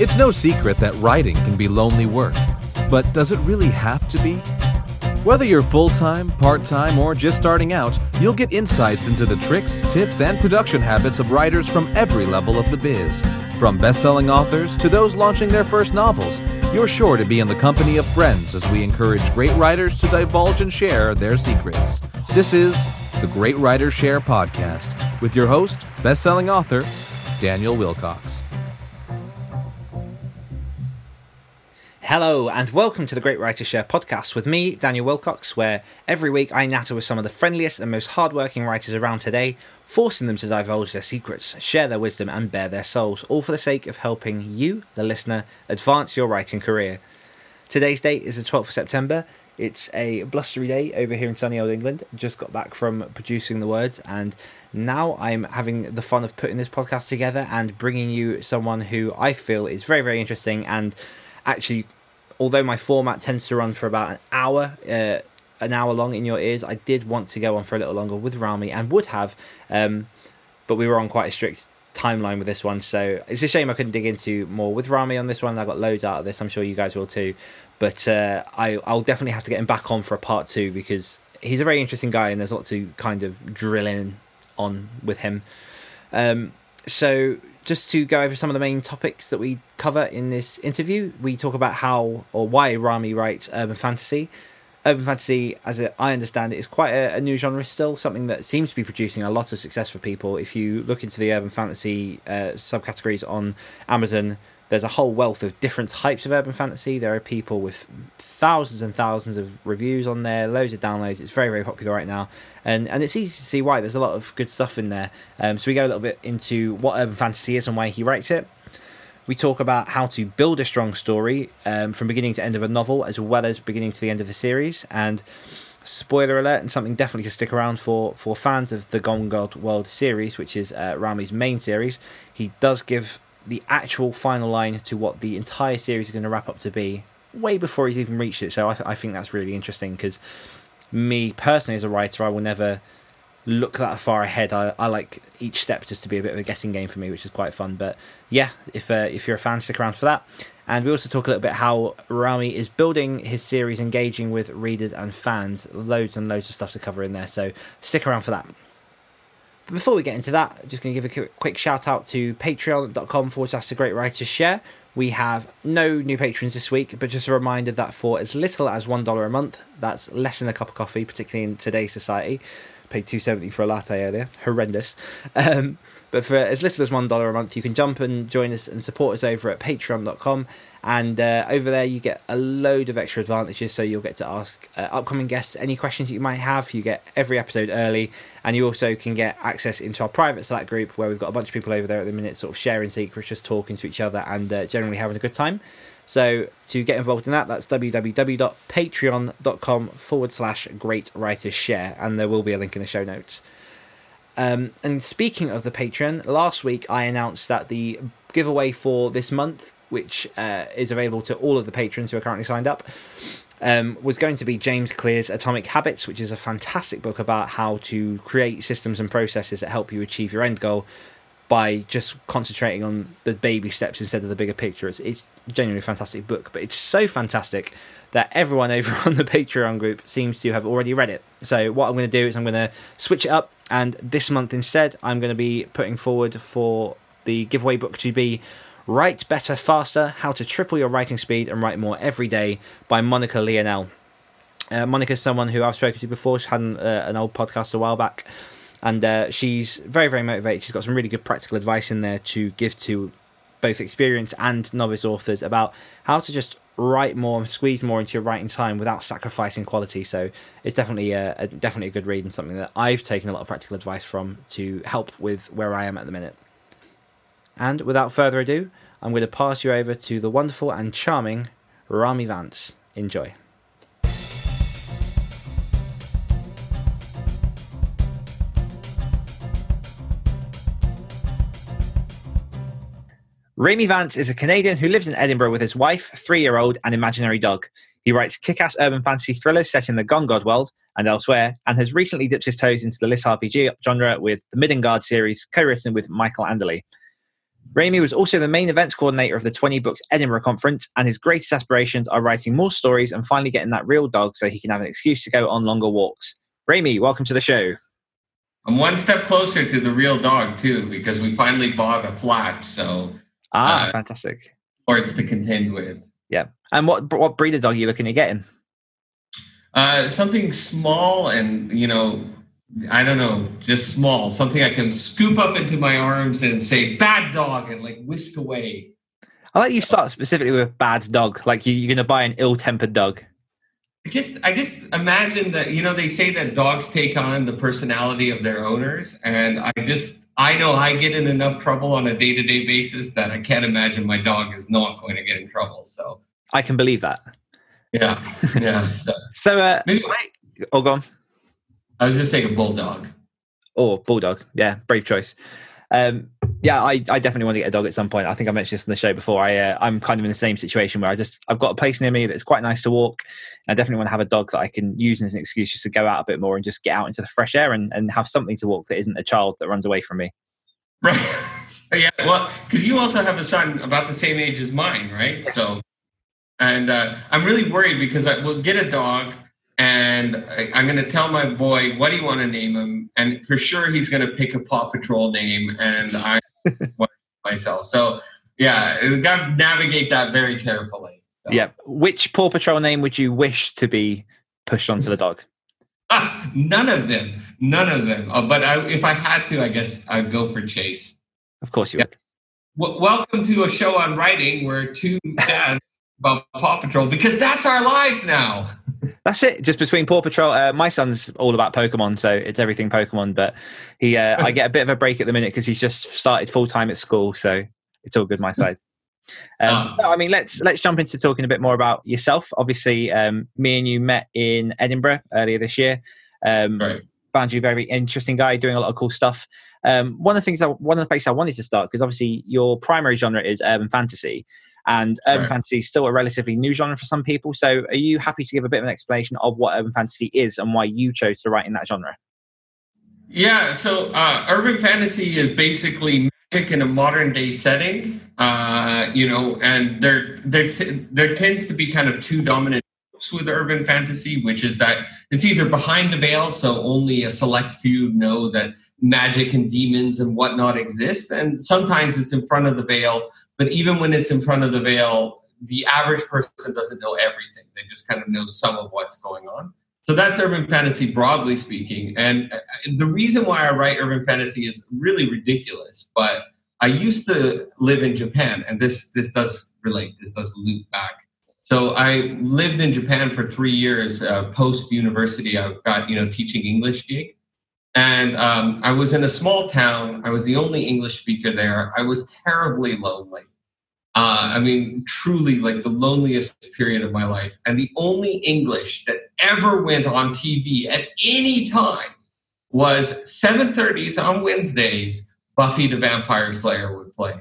It's no secret that writing can be lonely work, but does it really have to be? Whether you're full time, part time, or just starting out, you'll get insights into the tricks, tips, and production habits of writers from every level of the biz. From best selling authors to those launching their first novels, you're sure to be in the company of friends as we encourage great writers to divulge and share their secrets. This is the Great Writers Share podcast with your host, best selling author, Daniel Willcocks. Hello, and welcome to the Great Writer Share podcast with me, Daniel Willcocks, where every week I natter with some of the friendliest and most hardworking writers around today, forcing them to divulge their secrets, share their wisdom, and bare their souls, all for the sake of helping you, the listener, advance your writing career. Today's date is the 12th of September. It's a blustery day over here in sunny old England. Just got back from producing the words, and now I'm having the fun of putting this podcast together and bringing you someone who I feel is very, very interesting and actually although my format tends to run for about an hour, uh, an hour long in your ears, I did want to go on for a little longer with Rami and would have, um, but we were on quite a strict timeline with this one, so it's a shame I couldn't dig into more with Rami on this one. I got loads out of this. I'm sure you guys will too, but uh, I I'll definitely have to get him back on for a part two because he's a very interesting guy and there's lots to kind of drill in on with him. Um, so just to go over some of the main topics that we cover in this interview, we talk about how or why Rami writes urban fantasy. Urban fantasy, as I understand it, is quite a, a, new genre still, something that seems to be producing a lot of success for people. If you look into the urban fantasy uh, subcategories on Amazon, there's a whole wealth of different types of urban fantasy. There are people with thousands and thousands of reviews on there, loads of downloads. It's very, very popular right now, and and it's easy to see why. There's a lot of good stuff in there. Um, so we go a little bit into what urban fantasy is and why he writes it. We talk about how to build a strong story um, from beginning to end of a novel, as well as beginning to the end of the series. And spoiler alert, and something definitely to stick around for for fans of the Gone God World series, which is uh, Rami's main series. He does give the actual final line to what the entire series is going to wrap up to be way before he's even reached it. So I, th- I think that's really interesting because me personally as a writer, I will never look that far ahead. I, I like each step just to be a bit of a guessing game for me, which is quite fun. But yeah, if uh, if you're a fan, stick around for that. And we also talk a little bit how Rami is building his series, engaging with readers and fans. Loads and loads of stuff to cover in there. So stick around for that. But before we get into that, I'm just going to give a quick shout out to patreon.com forward slash the great writers share. We have no new patrons this week, but just a reminder that for as little as $1 a month, that's less than a cup of coffee, particularly in today's society. Paid two seventy for a latte earlier, horrendous. Um, but for as little as $1 a month, you can jump and join us and support us over at patreon.com and uh, over there, you get a load of extra advantages. So you'll get to ask uh, upcoming guests any questions that you might have. You get every episode early, and you also can get access into our private Slack group where we've got a bunch of people over there at the minute, sort of sharing secrets, just talking to each other, and uh, generally having a good time. So to get involved in that, that's www.patreon.com forward slash great writers share, and there will be a link in the show notes. Um, and speaking of the Patreon, last week I announced that the giveaway for this month which uh, is available to all of the patrons who are currently signed up, um, was going to be James Clear's Atomic Habits, which is a fantastic book about how to create systems and processes that help you achieve your end goal by just concentrating on the baby steps instead of the bigger picture. It's, it's genuinely a fantastic book, but it's so fantastic that everyone over on the Patreon group seems to have already read it. So what I'm going to do is I'm going to switch it up, and this month instead, I'm going to be putting forward for the giveaway book to be Write Better Faster How to Triple Your Writing Speed and Write More Every Day by Monica Leonelle. Uh, Monica's someone who I've spoken to before. She had an, uh, an old podcast a while back, and uh, she's very, very motivated. She's got some really good practical advice in there to give to both experienced and novice authors about how to just write more, and squeeze more into your writing time without sacrificing quality. So it's definitely a, a, definitely a good read and something that I've taken a lot of practical advice from to help with where I am at the minute. And without further ado, I'm going to pass you over to the wonderful and charming Rami Vance. Enjoy. Rami Vance is a Canadian who lives in Edinburgh with his wife, three year old, and imaginary dog. He writes kick ass urban fantasy thrillers set in the Gone God world and elsewhere, and has recently dipped his toes into the lit RPG genre with the Midgard series, co written with Michael Anderle. Rami was also the main events coordinator of the 20 Books Edinburgh conference, and his greatest aspirations are writing more stories and finally getting that real dog so he can have an excuse to go on longer walks. Rami, welcome to the show. I'm one step closer to the real dog too, because we finally bought a flat. So ah, uh, fantastic. it's to contend with. Yeah, and what what breed of dog are you looking at getting? Uh, something small and you know, I don't know, just small. Something I can scoop up into my arms and say "bad dog" and like whisk away. I like you start specifically with bad dog. Like you, you're going to buy an ill-tempered dog. I just I just imagine that you know they say that dogs take on the personality of their owners, and I just I know I get in enough trouble on a day to day basis that I can't imagine my dog is not going to get in trouble. So I can believe that. Yeah, yeah. So, so uh, maybe oh, go on. I was just saying a bulldog. Or bulldog, yeah, brave choice. Um, yeah, I, I definitely want to get a dog at some point. I think I mentioned this on the show before. I uh, I'm kind of in the same situation where I just I've got a place near me that's quite nice to walk. I definitely want to have a dog that I can use as an excuse just to go out a bit more and just get out into the fresh air and, and have something to walk that isn't a child that runs away from me. Right. yeah. Well, because you also have a son about the same age as mine, right? Yes. So, and uh, I'm really worried because I will get a dog and I, am going to tell my boy what do you want to name him, and for sure he's going to pick a Paw Patrol name, and I myself. So yeah, got to navigate that very carefully. So. Yeah, which Paw Patrol name would you wish to be pushed onto the dog? Ah, none of them, none of them. Uh, but I, if I had to, I guess I'd go for Chase. Of course you yeah. would. W- welcome to a show on writing where two dads about Paw Patrol because that's our lives now. That's it. Just between Paw Patrol, uh, my son's all about Pokemon, so it's everything Pokemon. But he, uh, I get a bit of a break at the minute because he's just started full time at school, so it's all good my side. Um, ah. I mean, let's let's jump into talking a bit more about yourself. Obviously, um, me and you met in Edinburgh earlier this year. Um, right. Found you a very interesting guy, doing a lot of cool stuff. Um, one of the things, I, one of the places I wanted to start because obviously your primary genre is urban fantasy, and urban right. fantasy is still a relatively new genre for some people. So, are you happy to give a bit of an explanation of what urban fantasy is and why you chose to write in that genre? Yeah, so uh, urban fantasy is basically magic in a modern day setting, uh, you know, and there there there tends to be kind of two dominant with urban fantasy, which is that it's either behind the veil, so only a select few know that magic and demons and whatnot exist, and sometimes it's in front of the veil, but even when it's in front of the veil, the average person doesn't know everything. They just kind of know some of what's going on. So that's urban fantasy broadly speaking. And uh, the reason why I write urban fantasy is really ridiculous, but I used to live in Japan, and this this does relate. This does loop back. So I lived in Japan for three years uh, post university. I got you know teaching English gig, and um, I was in a small town. I was the only English speaker there. I was terribly lonely. Uh, I mean, truly like the loneliest period of my life. And the only English that ever went on TV at any time was 7:30s on Wednesdays. Buffy the Vampire Slayer would play.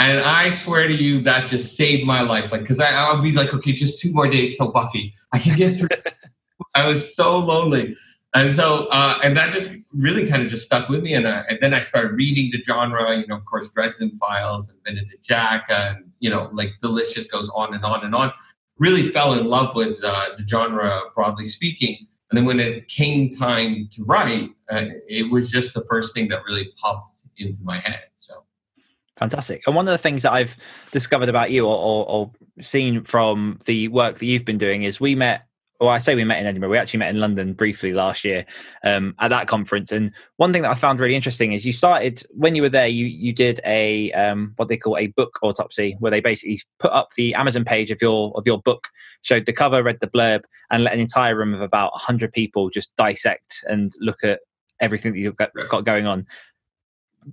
And I swear to you, that just saved my life. Like, because I'll be like, okay, just two more days till Buffy. I can get through. I was so lonely. And so, uh, and that just really kind of just stuck with me. And, uh, and then I started reading the genre, you know, of course, Dresden Files and Benedict Jacka, and, you know, like the list just goes on and on and on. Really fell in love with uh, the genre, broadly speaking. And then when it came time to write, uh, it was just the first thing that really popped into my head. So. Fantastic. And one of the things that I've discovered about you or, or, or seen from the work that you've been doing is we met well, I say we met in Edinburgh. We actually met in London briefly last year um, at that conference. And one thing that I found really interesting is you started when you were there. You you did a um, what they call a book autopsy, where they basically put up the Amazon page of your of your book, showed the cover, read the blurb, and let an entire room of about hundred people just dissect and look at everything that you've got, got going on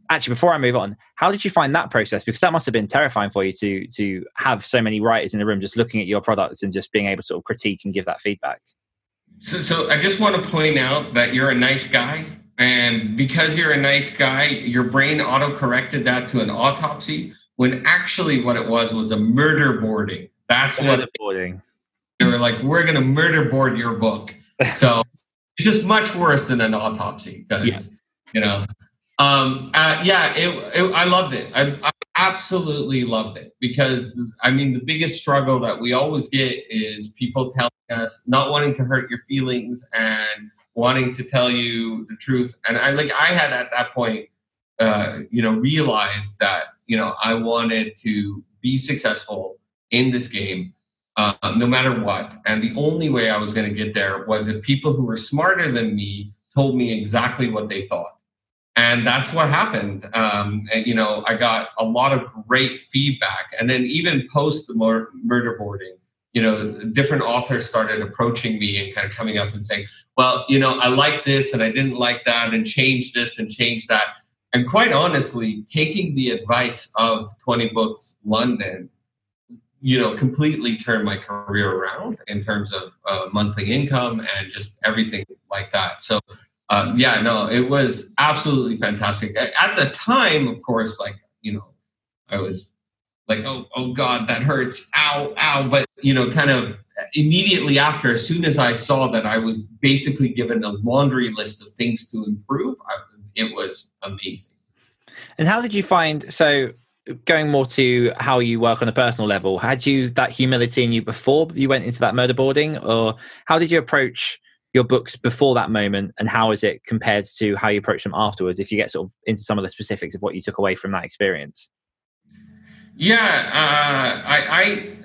actually before i move on how did you find that process? Because that must have been terrifying for you to to have so many writers in the room just looking at your products and just being able to sort of critique and give that feedback. So, so i just want to point out that you're a nice guy and because you're a nice guy your brain auto corrected that to an autopsy when actually what it was was a murder boarding. That's murder what boarding. They were like we're going to murder board your book. So it's just much worse than an autopsy because yeah. you know um, uh, yeah, it, it, I loved it. I, I, absolutely loved it because I mean the biggest struggle that we always get is people telling us not wanting to hurt your feelings and wanting to tell you the truth. And I like I had at that point, uh, you know, realized that you know I wanted to be successful in this game. Uh, no matter what. And the only way I was going to get there was if people who were smarter than me told me exactly what they thought and that's what happened. Um, and, you know, I got a lot of great feedback, and then even post the mur- murder boarding, you know, different authors started approaching me and kind of coming up and saying, "Well, you know, I like this and I didn't like that, and change this and change that." And quite honestly, taking the advice of Twenty Books London, you know, completely turned my career around in terms of uh, monthly income and just everything like that. So um, yeah, no, it was absolutely fantastic. At the time, of course, like you know, I was like, oh, oh God, that hurts, ow, ow. But you know, kind of immediately after, as soon as I saw that I was basically given a laundry list of things to improve, I, it was amazing. And how did you find so? Going more to how you work on a personal level, had you that humility in you before you went into that murder boarding, or how did you approach? Your books before that moment and how is it compared to how you approach them afterwards if you get sort of into some of the specifics of what you took away from that experience? Yeah uh, I, I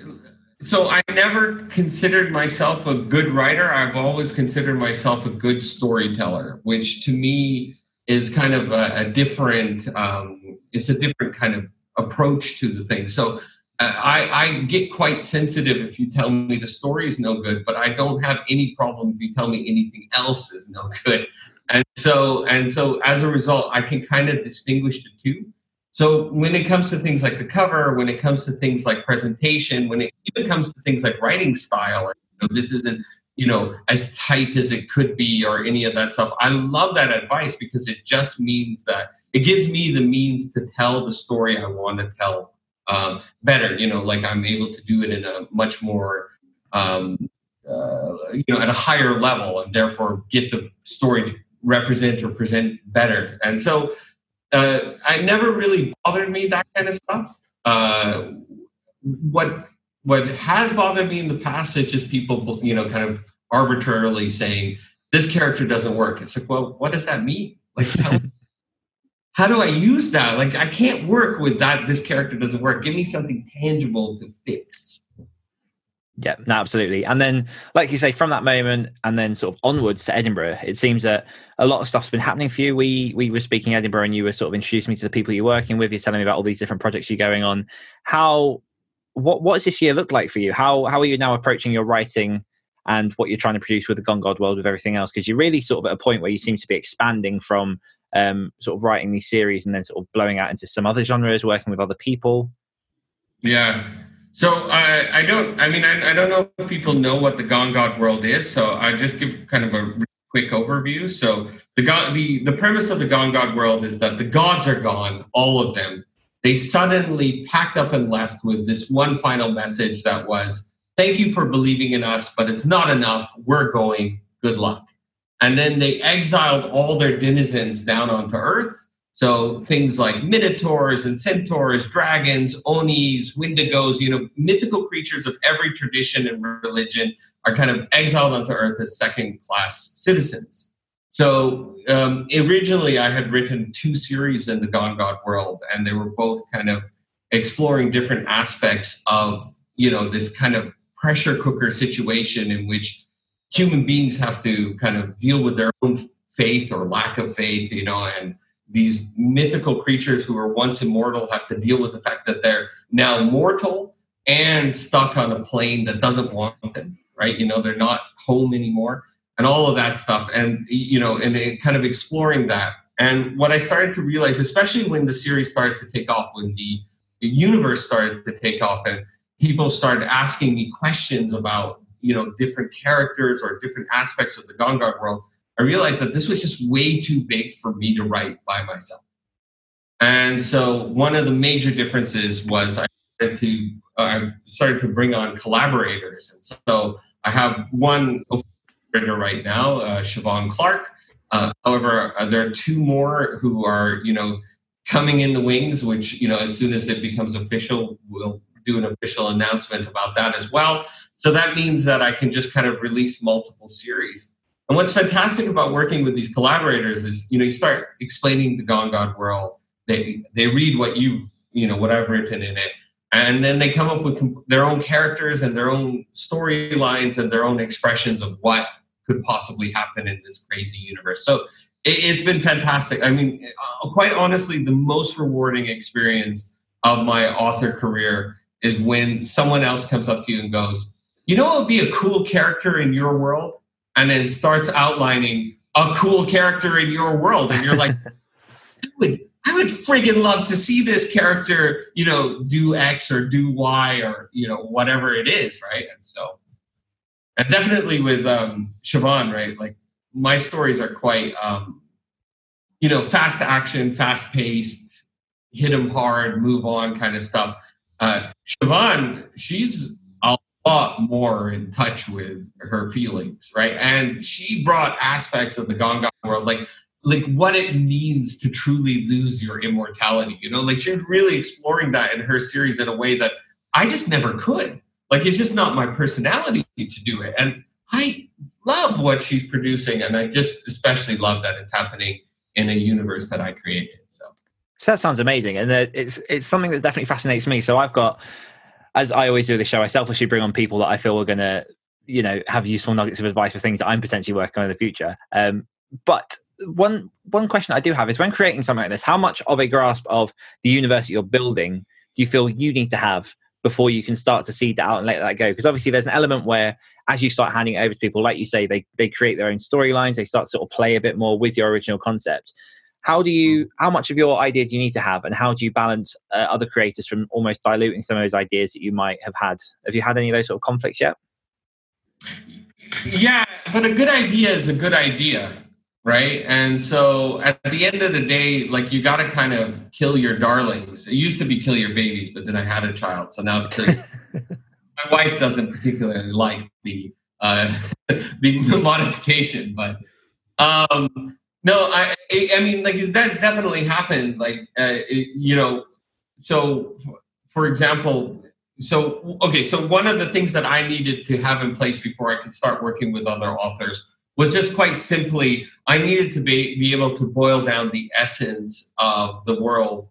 so i never considered myself a good writer. I've always considered myself a good storyteller which to me is kind of a, a different um, it's a different kind of approach to the thing. So Uh, I, I get quite sensitive if you tell me the story is no good, but I don't have any problem if you tell me anything else is no good. And so, and so as a result, I can kind of distinguish the two. So when it comes to things like the cover, when it comes to things like presentation, when it even comes to things like writing style, you know, this isn't you know as tight as it could be or any of that stuff. I love that advice because it just means that it gives me the means to tell the story I want to tell um, better. You know, like I'm able to do it in a much more, um, uh, you know, at a higher level, and therefore get the story to represent or present better. And so, uh, I never really bothered me that kind of stuff. Uh, what what has bothered me in the past is just people, you know, kind of arbitrarily saying this character doesn't work. It's like, well, what does that mean? Like, how do I use that? Like, I can't work with that. This character doesn't work. Give me something tangible to fix. Yeah, no, absolutely. And then, like you say, from that moment and then sort of onwards to Edinburgh, it seems that a lot of stuff's been happening for you. We we were speaking Edinburgh, and you were sort of introducing me to the people you're working with. You're telling me about all these different projects you're going on. How what what does this year look like for you? How how are you now approaching your writing and what you're trying to produce with the Gone God world with everything else? Because you're really sort of at a point where you seem to be expanding from um, sort of writing these series and then sort of blowing out into some other genres, working with other people? Yeah. So I, I don't. I mean, I, I don't know if people know what the Gone God world is. So I just give kind of a quick overview. So the God, the the premise of the Gone God world is that the gods are gone, all of them. They suddenly packed up and left with this one final message that was, "Thank you for believing in us, but it's not enough. We're going. Good luck." And then they exiled all their denizens down onto Earth. So things like minotaurs and centaurs, dragons, onis, wendigos, you know, mythical creatures of every tradition and religion are kind of exiled onto Earth as second class citizens. So um, originally, I had written two series in the Gone God world, and they were both kind of exploring different aspects of you know this kind of pressure cooker situation in which human beings have to kind of deal with their own faith or lack of faith, you know, and these mythical creatures who were once immortal have to deal with the fact that they're now mortal and stuck on a plane that doesn't want them, right? You know, they're not home anymore and all of that stuff. And, you know, and uh, kind of exploring that. And what I started to realize, especially when the series started to take off, when the, the universe started to take off and people started asking me questions about you know different characters or different aspects of the Gone world, I realized that this was just way too big for me to write by myself. And so one of the major differences was I started to uh, I started to bring on collaborators, and so I have one writer right now, uh, Siobhan Clark. Uh, however, uh, there are two more who are you know coming in the wings, which you know as soon as it becomes official, we'll do an official announcement about that as well. So that means that I can just kind of release multiple series. And what's fantastic about working with these collaborators is, you know, you start explaining the Gone God world. They they read what you you know what I've written in it, and then they come up with their own characters and their own storylines and their own expressions of what could possibly happen in this crazy universe. So it, has been fantastic. I mean, uh, quite honestly, the most rewarding experience of my author career is when someone else comes up to you and goes, "You know, what would be a cool character in your world," and then starts outlining a cool character in your world, and you're like, I would, I would friggin' love to see this character, you know, do X or do Y or you know whatever it is, right? And so, and definitely with um, Siobhan, right? Like my stories are quite, um, you know, fast action, fast paced, hit them hard, move on kind of stuff. Uh, Siobhan, she's lot more in touch with her feelings, right? And she brought aspects of the God world, like like what it means to truly lose your immortality. You know, like she's really exploring that in her series in a way that I just never could. Like it's just not my personality to do it. And I love what she's producing, and I just especially love that it's happening in a universe that I created. So, so that sounds amazing, and it's it's something that definitely fascinates me. So I've got, as I always do with the show, I selfishly bring on people that I feel are going to, you know, have useful nuggets of advice for things that I'm potentially working on in the future. Um, but one one question I do have is when creating something like this, how much of a grasp of the universe you're building do you feel you need to have before you can start to seed that out and let that go. Because obviously, there's an element where, as you start handing it over to people, like you say, they they create their own storylines. They start to sort of play a bit more with your original concept. How do you? How much of your idea do you need to have, and how do you balance uh, other creators from almost diluting some of those ideas that you might have had? Have you had any of those sort of conflicts yet? Yeah, but a good idea is a good idea right? And so at the end of the day, like you got to kind of kill your darlings. It used to be kill your babies, but then I had a child, so now it's kill. My wife doesn't particularly like the uh, the modification, but um, no, I I mean like that's definitely happened. Like uh, you know, so for example. So okay, so one of the things that I needed to have in place before I could start working with other authors was just quite simply I needed to be, be able to boil down the essence of the world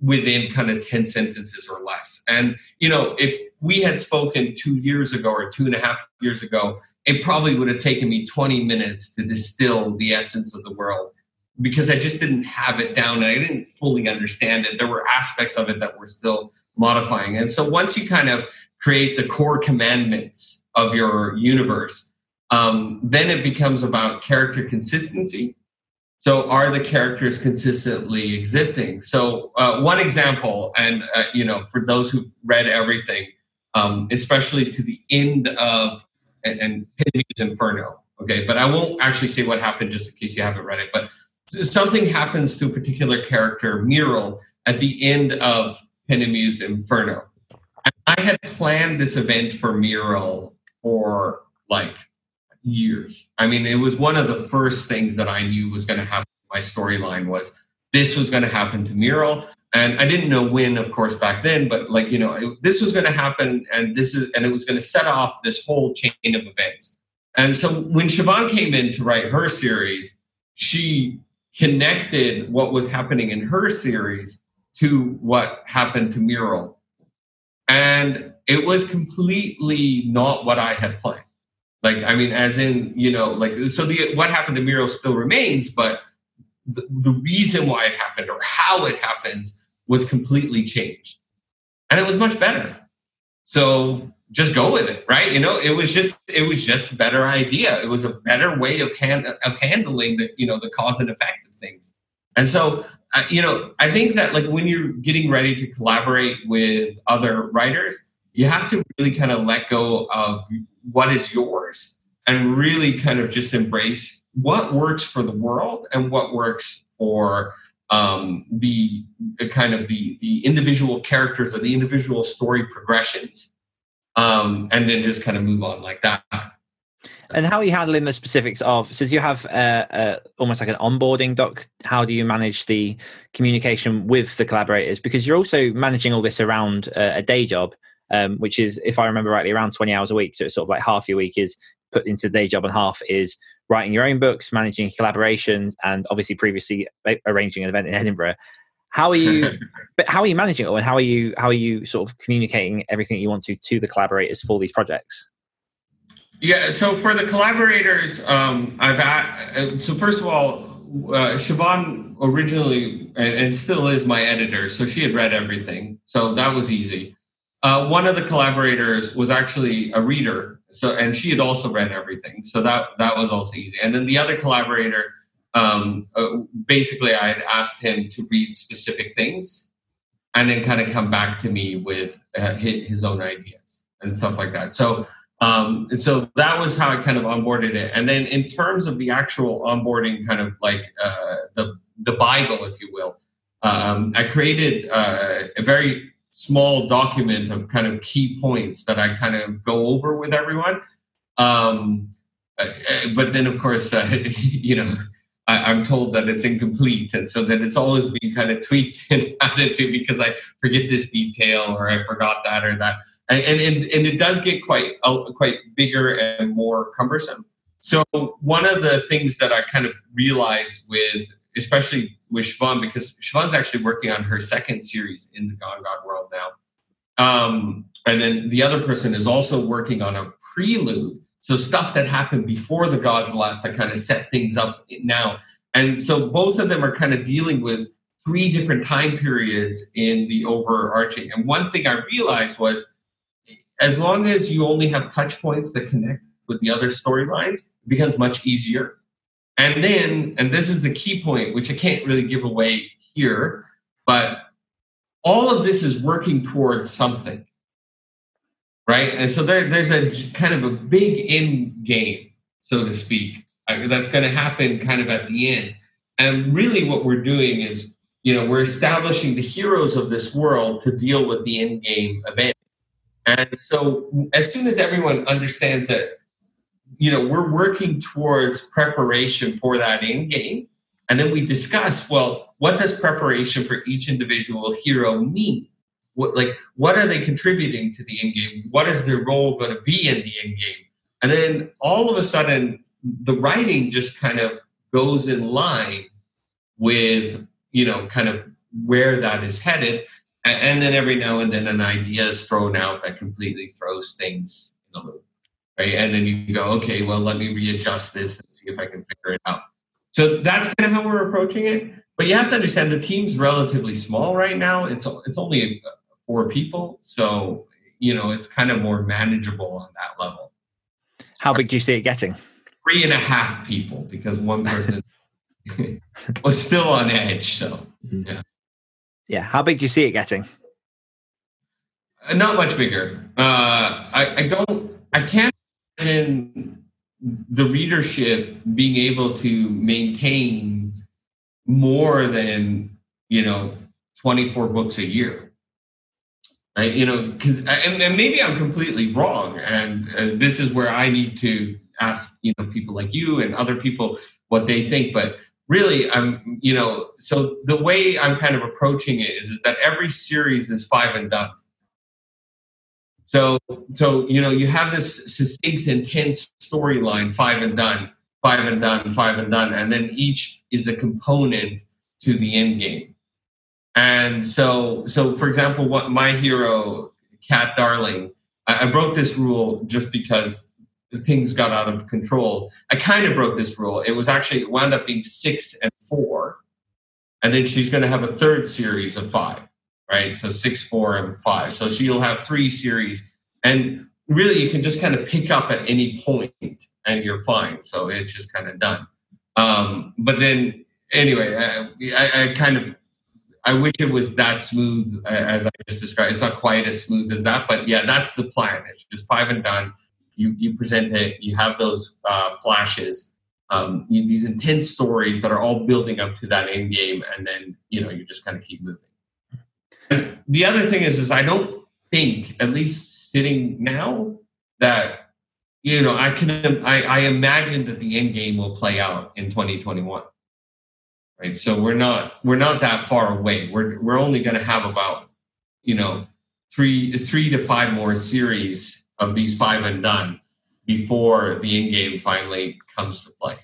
within kind of 10 sentences or less. And, you know, if we had spoken two years ago or two and a half years ago, it probably would have taken me 20 minutes to distill the essence of the world because I just didn't have it down and I didn't fully understand it. There were aspects of it that were still modifying. And so once you kind of create the core commandments of your universe, um, then it becomes about character consistency. So, are the characters consistently existing? So, uh, one example, and uh, you know, for those who've read everything, um, especially to the end of and, and Inferno. Okay, but I won't actually say what happened just in case you haven't read it. But something happens to a particular character, Muriel, at the end of Penumu's Inferno. And I had planned this event for Muriel for like years. I mean, it was one of the first things that I knew was going to happen. My storyline was this was going to happen to Muriel, and I didn't know when, of course, back then. But like you know, it, this was going to happen, and this is, and it was going to set off this whole chain of events. And so when Siobhan came in to write her series, she connected what was happening in her series to what happened to Muriel And it was completely not what I had planned. Like, I mean, as in, you know, like, so the what happened to Muriel still remains, but the, the reason why it happened or how it happens was completely changed. And it was much better. So just go with it, right? You know, it was just it was just a better idea. It was a better way of hand of handling the you know the cause and effect of things. And so, uh, you know, I think that like when you're getting ready to collaborate with other writers, you have to really kind of let go of what is yours and really kind of just embrace what works for the world and what works for um, the kind of the the individual characters or the individual story progressions, um, and then just kind of move on like that. And how are you handling the specifics of? So, do you have uh, uh, almost like an onboarding doc? How do you manage the communication with the collaborators? Because you're also managing all this around a day job, um, which is, if I remember rightly, around 20 hours a week. So, it's sort of like half your week is put into the day job, and half is writing your own books, managing collaborations, and obviously previously arranging an event in Edinburgh. How are you? but how are you managing it, all, and how are you? How are you sort of communicating everything you want to to the collaborators for these projects? Yeah. So for the collaborators, um, I've at, uh, so first of all, uh, Siobhan originally and, and, still is my editor, so she had read everything, so that was easy. Uh, one of the collaborators was actually a reader, so and she had also read everything, so that that was also easy. And then the other collaborator, um, uh, basically, I had asked him to read specific things, and then kind of come back to me with uh, his, own ideas and stuff like that. So um, so that was how I kind of onboarded it. And then in terms of the actual onboarding, kind of like uh, the the Bible, if you will, um, I created uh, a very small document of kind of key points that I kind of go over with everyone. Um, uh, uh but then, of course, uh, you know, I, am told that it's incomplete, and so that it's always being kind of tweaked and added to because I forget this detail or I forgot that or that and and, and it does get quite uh, quite bigger and more cumbersome. So one of the things that I kind of realized with, especially with Siobhan, because Siobhan's actually working on her second series in the Gone God world now, um, and then the other person is also working on a prelude, so stuff that happened before the gods left to kind of set things up now. And so both of them are kind of dealing with three different time periods in the overarching. And one thing I realized was as long as you only have touch points that connect with the other storylines, it becomes much easier. And then, and this is the key point, which I can't really give away here, but all of this is working towards something, right? And so there, there's a kind of a big end game, so to speak, uh, that's going to happen kind of at the end. And really, what we're doing is, you know, we're establishing the heroes of this world to deal with the end game event. And so as soon as everyone understands that, you know, we're working towards preparation for that end game, and then we discuss, well, what does preparation for each individual hero mean? What like what are they contributing to the end game? What is their role going to be in the end game? And then all of a sudden the writing just kind of goes in line with, you know, kind of where that is headed and then every now and then an idea is thrown out that completely throws things in the loop right and then you go okay well let me readjust this and see if i can figure it out so that's kind of how we're approaching it but you have to understand the team's relatively small right now it's it's only four people so you know it's kind of more manageable on that level how big do you see it getting three and a half people because one person was still on edge so yeah yeah. How big do you see it getting? Uh, not much bigger. Uh, I, I don't. I can't imagine the readership being able to maintain more than you know 24 books a year. Right you know because and, and, maybe i'm completely wrong and uh, this is where i need to ask you know people like you and other people what they think but really i'm you know so the way i'm kind of approaching it is, is that every series is five and done so so you know you have this succinct intense storyline five and done five and done five and done and then each is a component to the end game and so so for example what my hero cat darling I, I broke this rule just because things got out of control. I kind of broke this rule. It was actually it wound up being six and four, and then she's going to have a third series of five, right? So six, four, and five. So she'll have three series, and really you can just kind of pick up at any point, and you're fine. So it's just kind of done. Um, but then anyway, I, I, I kind of I wish it was that smooth as I just described. It's not quite as smooth as that, but yeah, that's the plan. It's just five and done you you present it, you have those uh, flashes, um, you, these intense stories that are all building up to that end game, and then you know you just kind of keep moving. And the other thing is, is I don't think, at least sitting now, that you know, I can I, I imagine that the end game will play out in 2021. Right. So we're not we're not that far away. We're we're only going to have about you know three three to five more series of these five and done before the end game finally comes to play.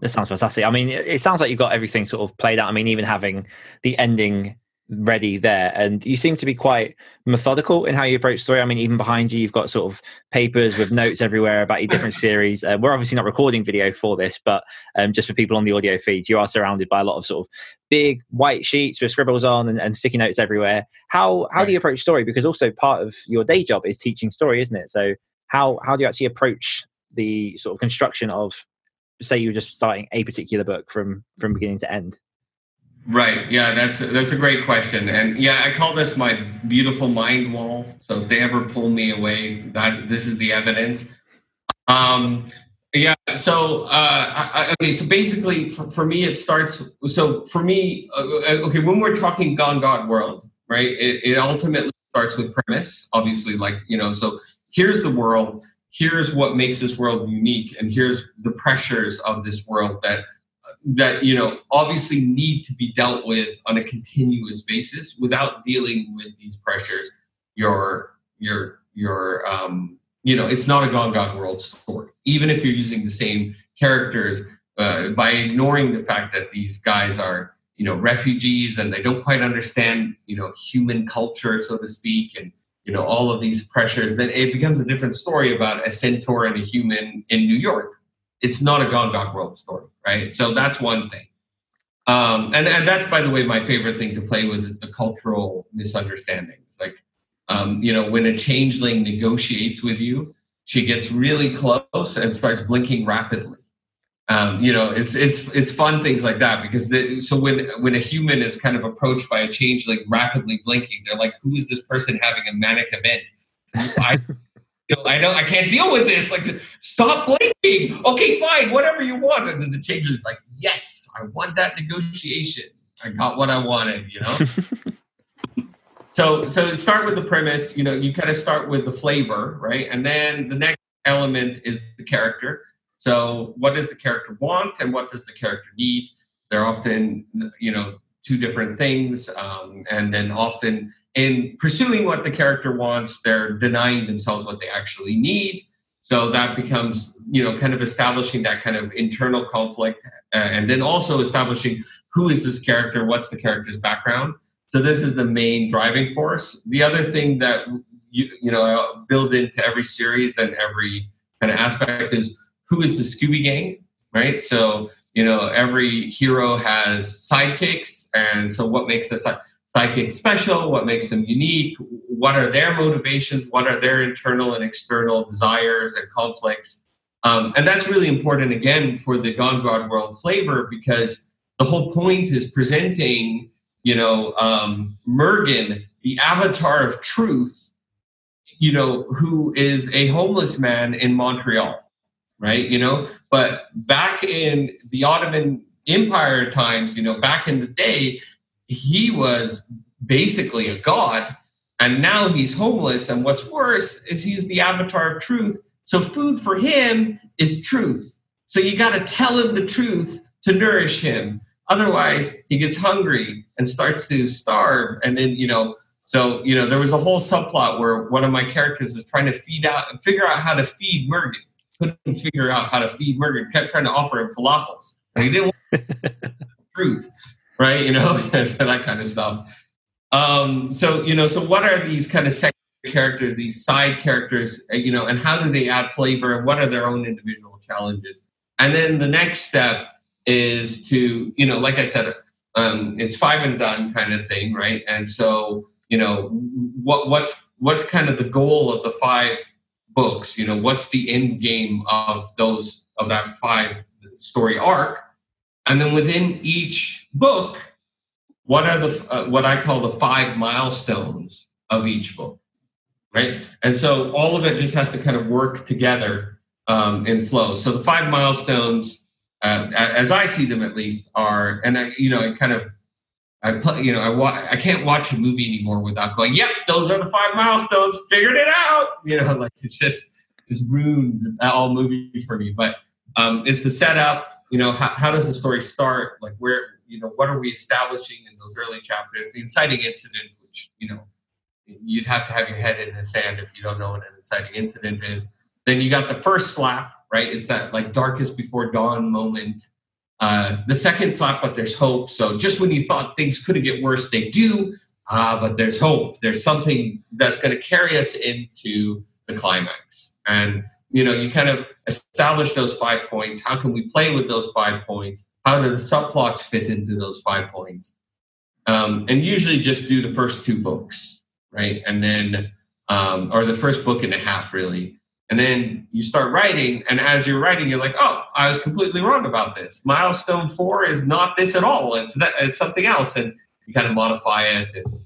That sounds fantastic. I mean, it sounds like you've got everything sort of played out. I mean, even having the ending ready there. And you seem to be quite methodical in how you approach story. I mean even behind you you've got sort of papers with notes everywhere about your different series. Uh, we're obviously not recording video for this but um, just for people on the audio feeds you are surrounded by a lot of sort of big white sheets with scribbles on and, and sticky notes everywhere. How how right. do you approach story? Because also part of your day job is teaching story isn't it? So how how do you actually approach the sort of construction of say you're just starting a particular book from from beginning to end Right. Yeah, that's that's a great question, and yeah, I call this my beautiful mind wall. So if they ever pull me away, that this is the evidence. Um, yeah. So uh, I, okay. So basically, for, for, me, it starts. So for me, uh, uh, okay, when we're talking Gone God world, right? It, it ultimately starts with premise, obviously. Like you know, so here's the world. Here's what makes this world unique, and here's the pressures of this world that that you know obviously need to be dealt with on a continuous basis without dealing with these pressures your your your um you know it's not a gone god world story. Even if you're using the same characters uh, by ignoring the fact that these guys are you know refugees and they don't quite understand you know human culture so to speak and you know all of these pressures then it becomes a different story about a centaur and a human in new york it's not a Gone God World story, right? So that's one thing. Um, and, and that's, by the way, my favorite thing to play with is the cultural misunderstandings. Like, um, you know, when a changeling negotiates with you, she gets really close and starts blinking rapidly. Um, you know, it's it's it's fun things like that because the, so when when a human is kind of approached by a changeling rapidly blinking, they're like, "Who is this person having a manic event?" I you know, I know I can't deal with this. Like, stop blinking. Okay, fine, whatever you want. And then the changer is like, yes, I want that negotiation. I got what I wanted. You know. so, so start with the premise. You know, you kind of start with the flavor, right? And then the next element is the character. So, what does the character want, and what does the character need? They're often, you know, two different things, um, and then often in pursuing what the character wants, they're denying themselves what they actually need. So that becomes, you know, kind of establishing that kind of internal conflict, uh, and then also establishing who is this character, what's the character's background. So this is the main driving force. The other thing that you you know build into every series and every kind of aspect is who is the Scooby Gang, right? So you know every hero has sidekicks, and so what makes a side psychic special, what makes them unique, what are their motivations, what are their internal and external desires and conflicts. Um, and that's really important again for the Gone God World flavor because the whole point is presenting, you know, um, Mergen, the avatar of truth, you know, who is a homeless man in Montreal, right? You know, but back in the Ottoman Empire times, you know, back in the day, he was basically a god and now he's homeless and what's worse is he's the avatar of truth. So food for him is truth. So you got to tell him the truth to nourish him. Otherwise he gets hungry and starts to starve and then you know so you know there was a whole subplot where one of my characters was trying to feed out figure out how to feed Mergen couldn't figure out how to feed Mergen kept trying to offer him falafels. And he didn't want truth right? You know, that kind of stuff. Um, so, you know, so what are these kind of secondary characters, these side characters, uh, you know, and how do they add flavor and what are their own individual challenges? And then the next step is to, you know, like I said, um, it's five and done kind of thing, right? And so, you know, what what's what's kind of the goal of the five books? You know, what's the end game of those of that five story arc? And then within each book, what are the uh, what I call the five milestones of each book, right? And so all of it just has to kind of work together um, in flow. So the five milestones, uh, as I see them at least, are and I, you know, I kind of I play, you know, I wa- I can't watch a movie anymore without going, "Yep, those are the five milestones. Figured it out." You know, like it's just it's ruined all movies for me. But um, it's the setup. You know, how, how does the story start? Like where you know what are we establishing in those early chapters? The inciting incident, which you know you'd have to have your head in the sand if you don't know what an inciting incident is. Then you got the first slap, right? It's that like darkest before dawn moment. Uh, the second slap, but there's hope. So just when you thought things couldn't get worse, they do. Uh, but there's hope. There's something that's going to carry us into the climax. And you know, you kind of establish those five points. How can we play with those five points? How do the subplots fit into those five points? Um, and usually just do the first two books right? And then, um, or the first book and a half, really. And then you start writing, and as you're writing, you're like, "Oh, I was completely wrong about this. Milestone four is not this at all. It's that it's something else." And you kind of modify it and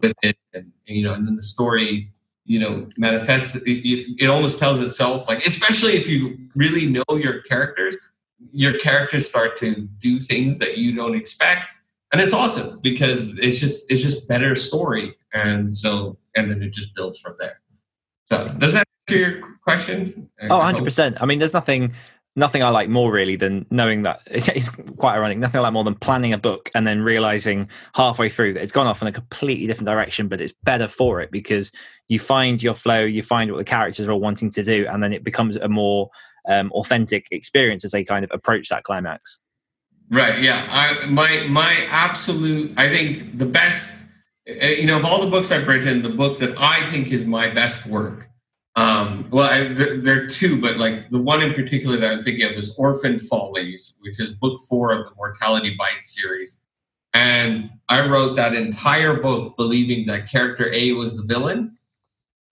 with it, and, and you know, and then the story, you know, manifests. It, it, it almost tells itself, like especially if you really know your characters, your characters start to do things that you don't expect. And it's awesome because it's just it's just better story. And so and then it just builds from there. So does that answer your question? Oh 100% i mean there's nothing nothing i like more really than knowing that it's quite ironic nothing i like more than planning a book and then realizing halfway through that it's gone off in a completely different direction but it's better for it because you find your flow you find what the characters are all wanting to do and then it becomes a more um, authentic experience as they kind of approach that climax Right. Yeah. I, my my absolute. I think the best. Eh, you know, of all the books I've written, the book that I think is my best work. Um, well, I, there, there, are two, but like the one in particular that I'm thinking of is Orphan Follies, which is book four of the Mortality Bite series. And I wrote that entire book believing that character A was the villain,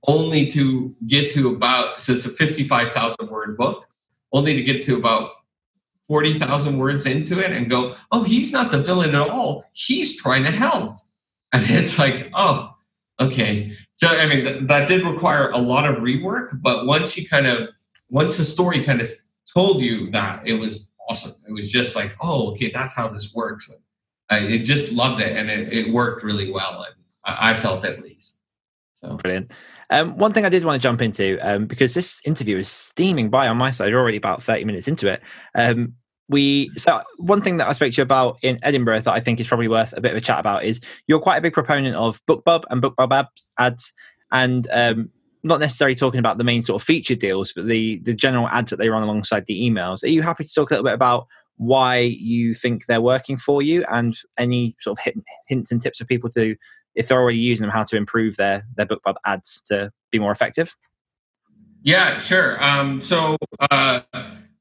only to get to about, so it's a 55,000 word book, only to get to about 40,000 words into it and go, oh, he's not the villain at all. He's trying to help. And it's like, oh, okay. So, I mean, th- that did require a lot of rework, but once you kind of, once the story kind of told you that, it was awesome. It was just like, oh, okay, that's how this works. I just loved it and it, it worked really well. And I, I felt at least. So brilliant. Um, one thing I did want to jump into um, because this interview is steaming by on my side, already about thirty minutes into it. Um, we so one thing that I spoke to you about in Edinburgh that I think is probably worth a bit of a chat about is you're quite a big proponent of BookBub and BookBub ads, and um, not necessarily talking about the main sort of featured deals, but the the general ads that they run alongside the emails. Are you happy to talk a little bit about why you think they're working for you and any sort of hint, hints and tips for people to if they're already using them, how to improve their their BookBub ads to be more effective? Yeah, sure. Um, so uh,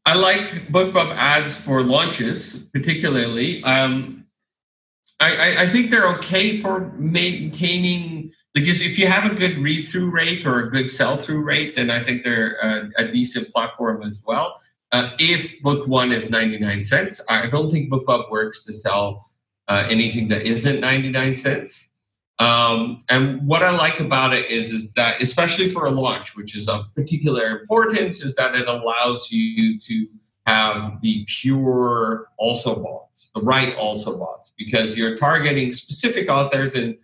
I like BookBub ads for launches, particularly. Um, I, I, think they're okay for maintaining because if you have a good read through rate or a good sell through rate, then I think they're a, a decent platform as well. Uh, if book one is 99 cents, I don't think BookBub works to sell uh, anything that isn't 99 cents. Um, and what I like about it is, is that, especially for a launch, which is of particular importance, is that it allows you to have the pure also boughts, the right also boughts, because you're targeting specific authors in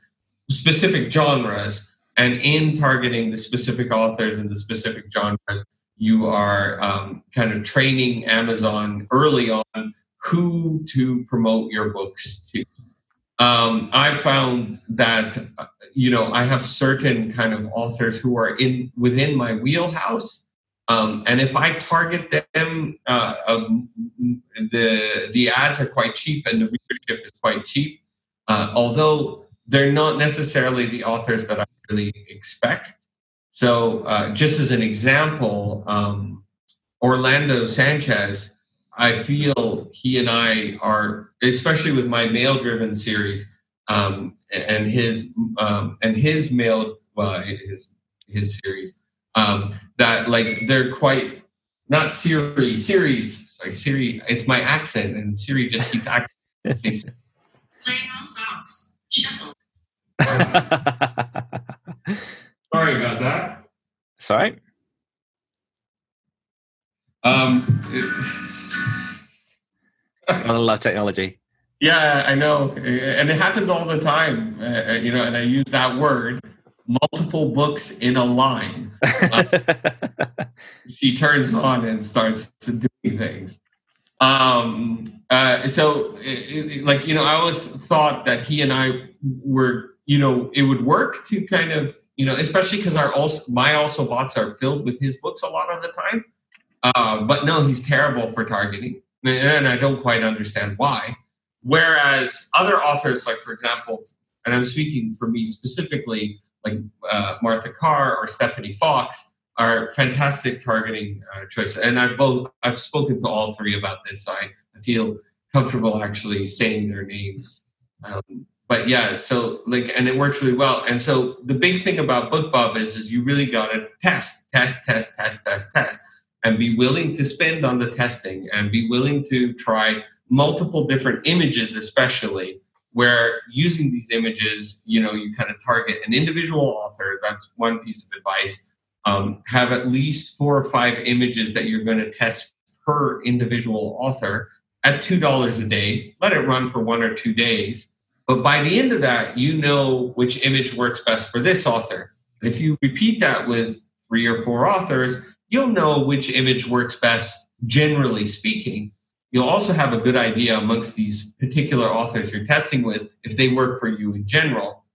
specific genres. And in targeting the specific authors in the specific genres, you are um, kind of training Amazon early on who to promote your books to um, I found that you know I have certain kind of authors who are in within my wheelhouse, um, and if I target them, uh, um, the the ads are quite cheap and the readership is quite cheap. Uh, although they're not necessarily the authors that I really expect. So, uh, just as an example, um, Orlando Sanchez I feel he and I are, especially with my male driven series, um, and his um, and his male uh, his his series, um, that like they're quite not Siri series. Sorry, Siri. It's my accent, and Siri just keeps acting. Playing all songs. Shuffle. Sorry about that. Sorry. Um. I love technology. Yeah, I know, and it happens all the time. Uh, uh, you know, and I use that word multiple books in a line. uh, she turns on and starts to doing things. Um, uh, so, it, it, like you know, I always thought that he and I were, you know, it would work to kind of, you know, especially because our also my also boughts are filled with his books a lot of the time. Uh, but no, he's terrible for targeting, and I don't quite understand why. Whereas other authors, like for example, and I'm speaking for me specifically, like uh, Martha Carr or Stephanie Fox, are fantastic targeting uh, choices. And I've both I've spoken to all three about this, so I, feel comfortable actually saying their names. Um, but yeah, so like, and it works really well. And so the big thing about BookBub is, is you really got to test, test, test, test, test, test, and be willing to spend on the testing and be willing to try multiple different images, especially where using these images, you know, you kind of target an individual author. That's one piece of advice. Um, have at least four or five images that you're going to test per individual author at $2 a day. Let it run for one or two days. But by the end of that, you know which image works best for this author. And if you repeat that with three or four authors, you'll know which image works best, generally speaking you'll also have a good idea amongst these particular authors you're testing with if they work for you in general.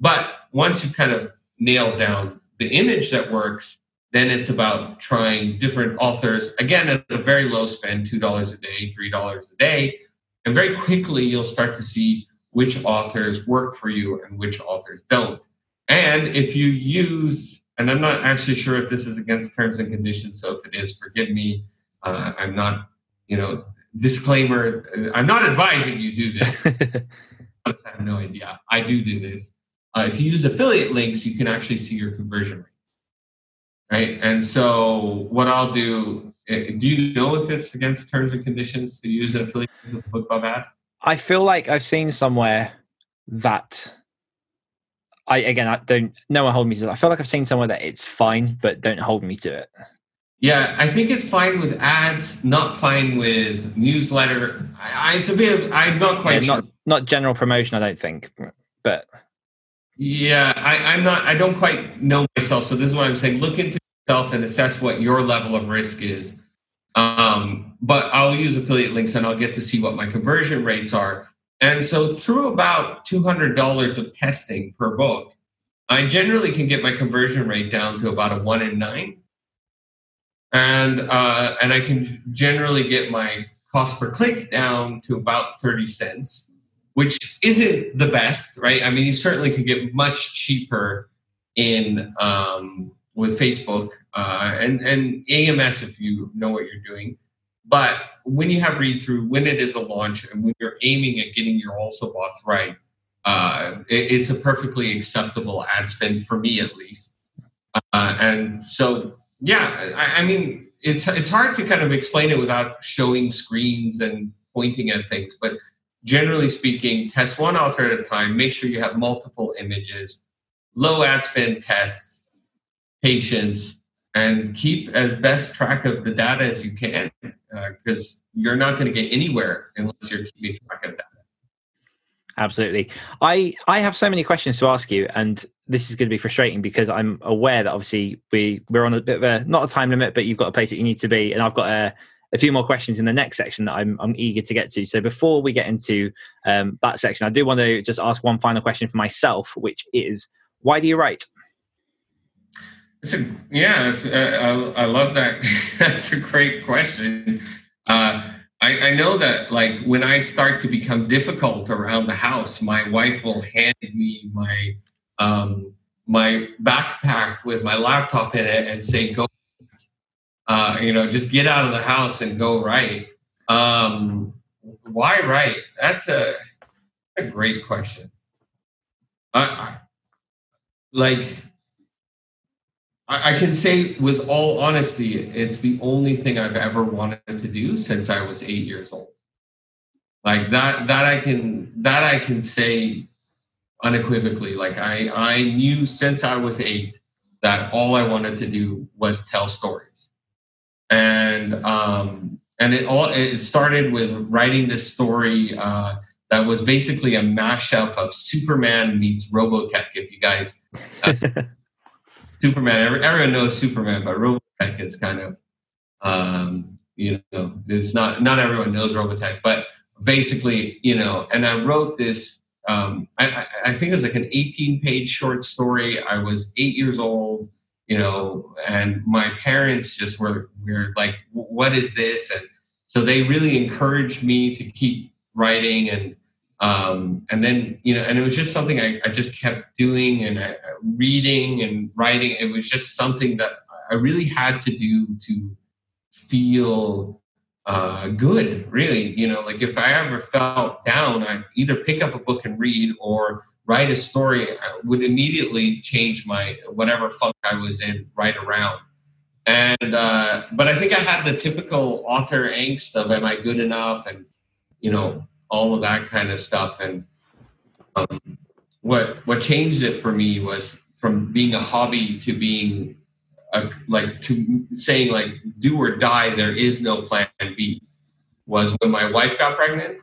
But once you kind of nail down the image that works, then it's about trying different authors again at a very low spend $2 a day, $3 a day. And very quickly, you'll start to see which authors work for you and which authors don't. And if you use, and I'm not actually sure if this is against terms and conditions, so if it is, forgive me. Uh, I'm not you know, disclaimer, I'm not advising you do this. I have no idea. I do do this. Uh, if you use affiliate links, you can actually see your conversion rate. Right. And so what I'll do, eh, do you know if it's against terms and conditions to use an affiliate with BookBub ad? I feel like I've seen somewhere that I again I don't no one hold me to it. I feel like I've seen somewhere that it's fine, but don't hold me to it. Yeah, I think it's fine with ads, not fine with newsletter. I, I it's a bit of I'm not quite yeah, sure. Not not general promotion, I don't think. But yeah, I, I'm not I don't quite know myself. So this is what I'm saying. Look into yourself and assess what your level of risk is. Um, but I'll use affiliate links and I'll get to see what my conversion rates are. And so through about $200 of testing per book, I generally can get my conversion rate down to about a one in nine and uh, and I can generally get my cost per click down to about thirty cents, which isn't the best, right? I mean, you certainly can get much cheaper in um, with Facebook uh, and and AMS if you know what you're doing. But when you have read through, when it is a launch, and when you're aiming at getting your also boughts right, uh, it, it's a perfectly acceptable ad spend for me at least. Uh, and so yeah, I, I, mean, it's it's hard to kind of explain it without showing screens and pointing at things. But generally speaking, test one author at a time. Make sure you have multiple images, low ad spend tests, patience, and keep as best track of the data as you can, because uh, you're not going to get anywhere unless you're keeping track of that. Absolutely. I I have so many questions to ask you, and this is going to be frustrating because I'm aware that obviously we we're on a bit of a not a time limit, but you've got a place that you need to be, and I've got a, a few more questions in the next section that I'm I'm eager to get to. So before we get into um, that section, I do want to just ask one final question for myself, which is, why do you write? A yeah, uh, I, I love that. That's a great question. Uh, I, I, know that like when I start to become difficult around the house, my wife will hand me my um, my backpack with my laptop in it and say, "Go, uh, you know, just get out of the house and go write." Um, why write? That's a a great question. I like I, can say with all honesty, it's the only thing I've ever wanted to do since I was eight years old. Like that, that I can, that I can say unequivocally. Like I, I knew since I was eight that all I wanted to do was tell stories, and um, and it all it started with writing this story uh, that was basically a mashup of Superman meets Robotech. If you guys. Uh, Superman. Everyone knows Superman, but Robotech is kind of, um, you know, it's not not everyone knows Robotech, but basically, you know, and I wrote this. Um, I, I think it was like an 18 page short story. I was eight years old, you know, and my parents just were were like, "What is this?" And so they really encouraged me to keep writing and um, and then you know and it was just something I, I just kept doing and I, reading and writing. It was just something that i really had to do to feel uh, good really. You know like if i ever felt down i either pick up a book and read or write a story. I would immediately change my whatever funk i was in right around. And uh, but i think i had the typical author angst of am i good enough? And you know all of that kind of stuff. And um, what what changed it for me was from being a hobby to being a, like to saying like do or die there is no plan b was when my wife got pregnant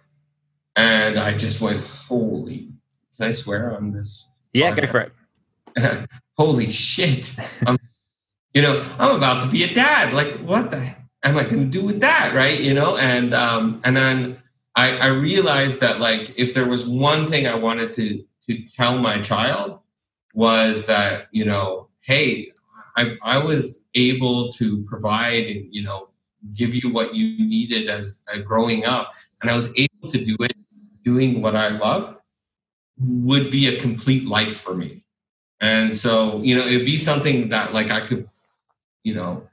and i just went holy can i swear on this yeah go for it. Holy shit. I'm, you know i'm about to be a dad. Like what the am i going to do with that right? You know? And um and then I, I realized that like if there was one thing i wanted to to tell my child was that you know hey i, I was able to provide and you know give you what you needed as uh, growing up and i was able to do it doing what i love would be a complete life for me. And so you know it'd be something that like i could you know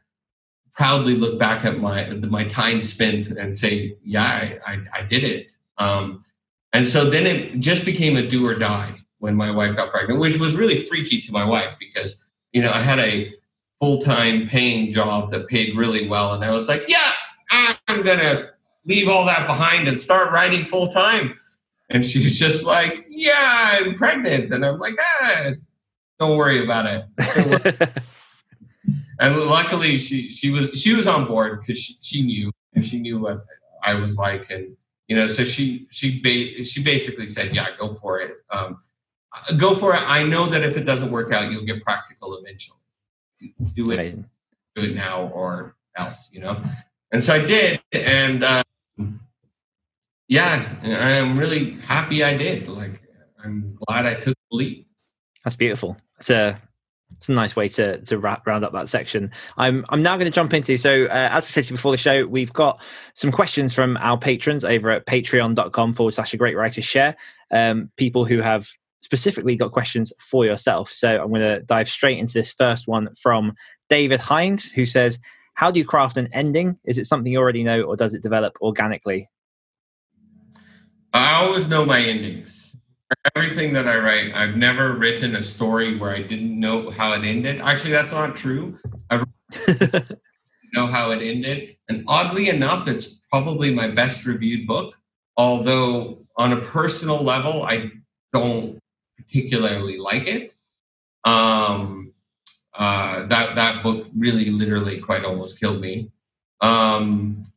proudly look back at my my time spent and say yeah i, I, I did it um, and so then it just became a do or die when my wife got pregnant, which was really freaky to my wife because, you know, I had a full time paying job that paid really well. And I was like, yeah, I'm going to leave all that behind and start writing full time. And she's just like, yeah, I'm pregnant. And I'm like, ah, don't worry about it. and luckily she, she was, she was on board because she, she knew and she knew what I was like. And, you know, so she, she, ba- she basically said, yeah, go for it. Um, go for it. I know that if it doesn't work out, you'll get practical eventually. Do it, Amazing. do it now or else, you know. And so I did, and uh, yeah, I am really happy I did. Like, I'm glad I took the leap. That's beautiful. It's a it's a nice way to to wrap, round up that section. I'm I'm now going to jump into. So uh, as I said to you before the show, we've got some questions from our patrons over at patreon.com forward slash a great writer share. Um, people who have specifically got questions for yourself. So I'm going to dive straight into this first one from David Hines, who says, How do you craft an ending? Is it something you already know, or does it develop organically? I always know my endings. Everything that I write, I've never written a story where I didn't know how it ended. Actually, that's not true. I know how it ended. And oddly enough, it's probably my best reviewed book. Although, on a personal level, I don't particularly like it. Um, uh, that that book really, literally, quite almost killed me. Um,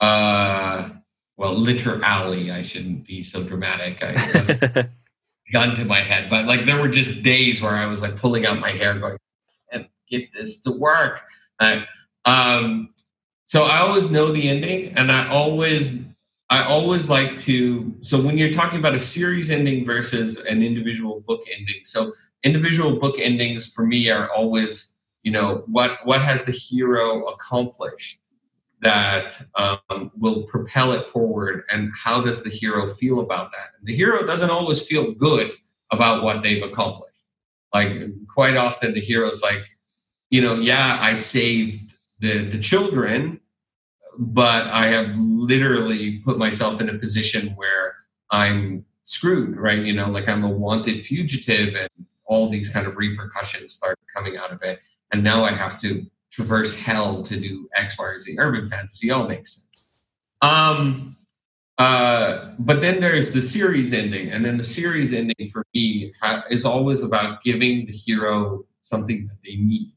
uh, well, literally, I shouldn't be so dramatic. I gun to my head, but like there were just days where I was like pulling out my hair, going, "And get this to work." Uh, um, so I always know the ending, and I always I always like to. So when you're talking about a series ending versus an individual book ending, so individual book endings for me are always, you know, what what has the hero accomplished that um, will propel it forward, and how does the hero feel about that? And the hero doesn't always feel good about what they've accomplished. Like quite often, the hero's like, you know, yeah, I saved the the children but I have literally put myself in a position where I'm screwed, right? You know, like I'm a wanted fugitive and all these kind of repercussions start coming out of it. And now I have to traverse hell to do X, Y, or Z. Urban fantasy all makes sense. Um, uh, but then there's the series ending, and then the series ending for me ha- is always about giving the hero something that they need.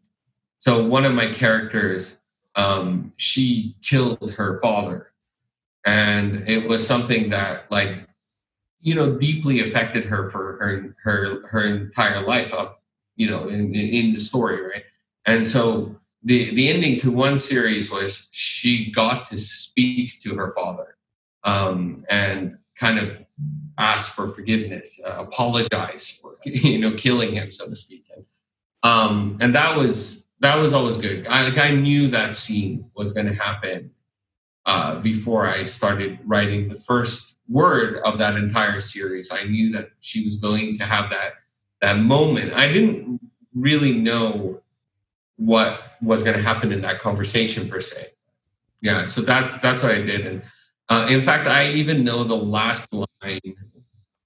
So one of my characters um, she killed her father. And it was something that, like, you know, deeply affected her for her her her entire life up you know, in, in the story, right? And so the the ending to one series was she got to speak to her father um, and kind of ask for forgiveness, uh, apologize for you know killing him, so to speak. And, um, and that was that was always good. I like I knew that scene was going to happen uh, before I started writing the first word of that entire series. I knew that she was going to have that that moment. I didn't really know what was going to happen in that conversation per se. Yeah, so that's that's what I did, and uh, in fact, I even know the last line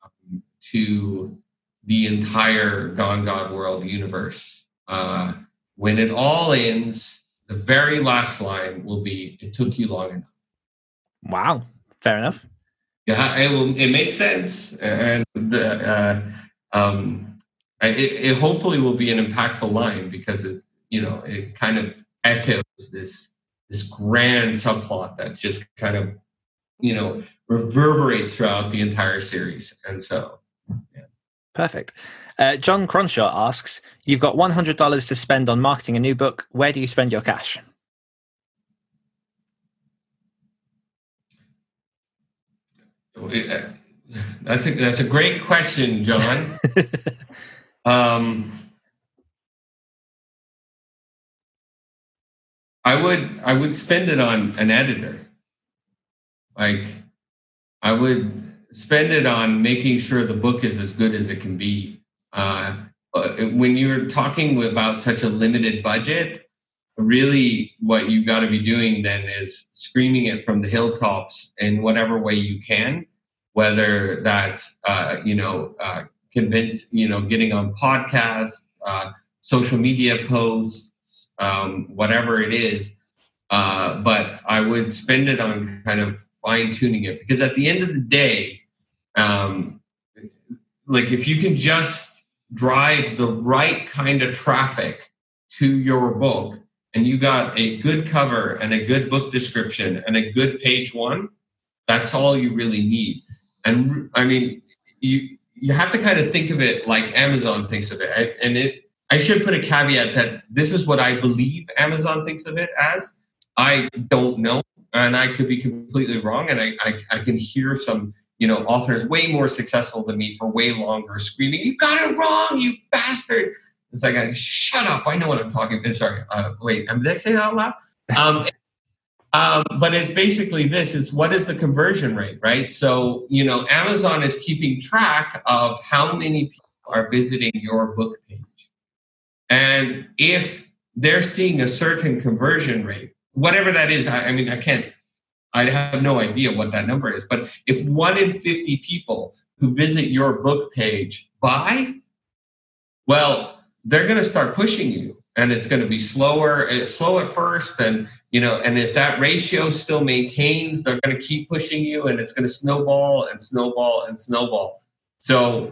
um, to the entire Gone God World universe. Uh, when it all ends, the very last line will be, "It took you long enough." Wow, fair enough. Yeah, it will. It makes sense, and the, uh, um, it, it hopefully will be an impactful line because it, you know, it kind of echoes this this grand subplot that's just kind of you know reverberates throughout the entire series. And so yeah. perfect. Uh, john cronshaw asks you've got $100 to spend on marketing a new book. Where do you spend your cash? That's a that's a great question john. Um, i would i would spend it on an editor like, I would spend it on making sure the book is as good as it can be. Uh, uh, when you're talking about such a limited budget, really what you've got to be doing then is screaming it from the hilltops in whatever way you can, whether that's, uh, you know, uh, convince, you know, getting on podcasts, uh, social media posts, um, whatever it is. Uh, but I would spend it on kind of fine tuning it because at the end of the day, um, like if you can just drive the right kind of traffic to your book and you got a good cover and a good book description and a good page one, that's all you really need. And I mean, you you have to kind of think of it like Amazon thinks of it. And it I should put a caveat that this is what I believe Amazon thinks of it as. I don't know and I could be completely wrong. And I, I, I, can hear some, you know, authors way more successful than me for way longer screaming, "You got it wrong, you bastard!" It's like, I shut up! I know what I'm talking. about. Sorry, uh, wait, did I say that out loud? Um, um, but it's basically this: it's what is the conversion rate, right? So you know, Amazon is keeping track of how many people are visiting your book page, and if they're seeing a certain conversion rate whatever that is. I, I mean, I can't, I have no idea what that number is. But if one in 50 people who visit your book page buy, well, they're going to start pushing you and it's going to be slower eh, slow at first and you know and if that ratio still maintains they're going to keep pushing you and it's going to snowball and snowball and snowball so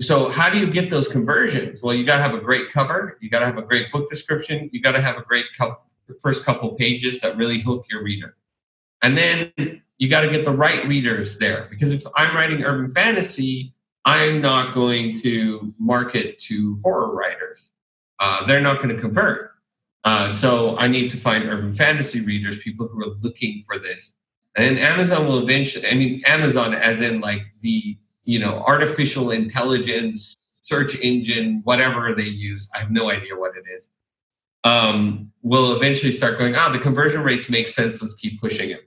so how do you get those conversions well you got to have a great cover you got to have a great book description you got to have a great co- the first couple pages that really hook your reader. And then you got to get the right readers there because if I'm writing urban fantasy, I'm not going to market to horror writers. Uh, they're not going to convert. Uh, so I need to find urban fantasy readers, people who are looking for this. And Amazon will eventually, I mean, Amazon as in like the, you know, artificial intelligence search engine, whatever they use. I have no idea what it is um, will eventually start going, ah, the conversion rates make sense. Let's keep pushing it.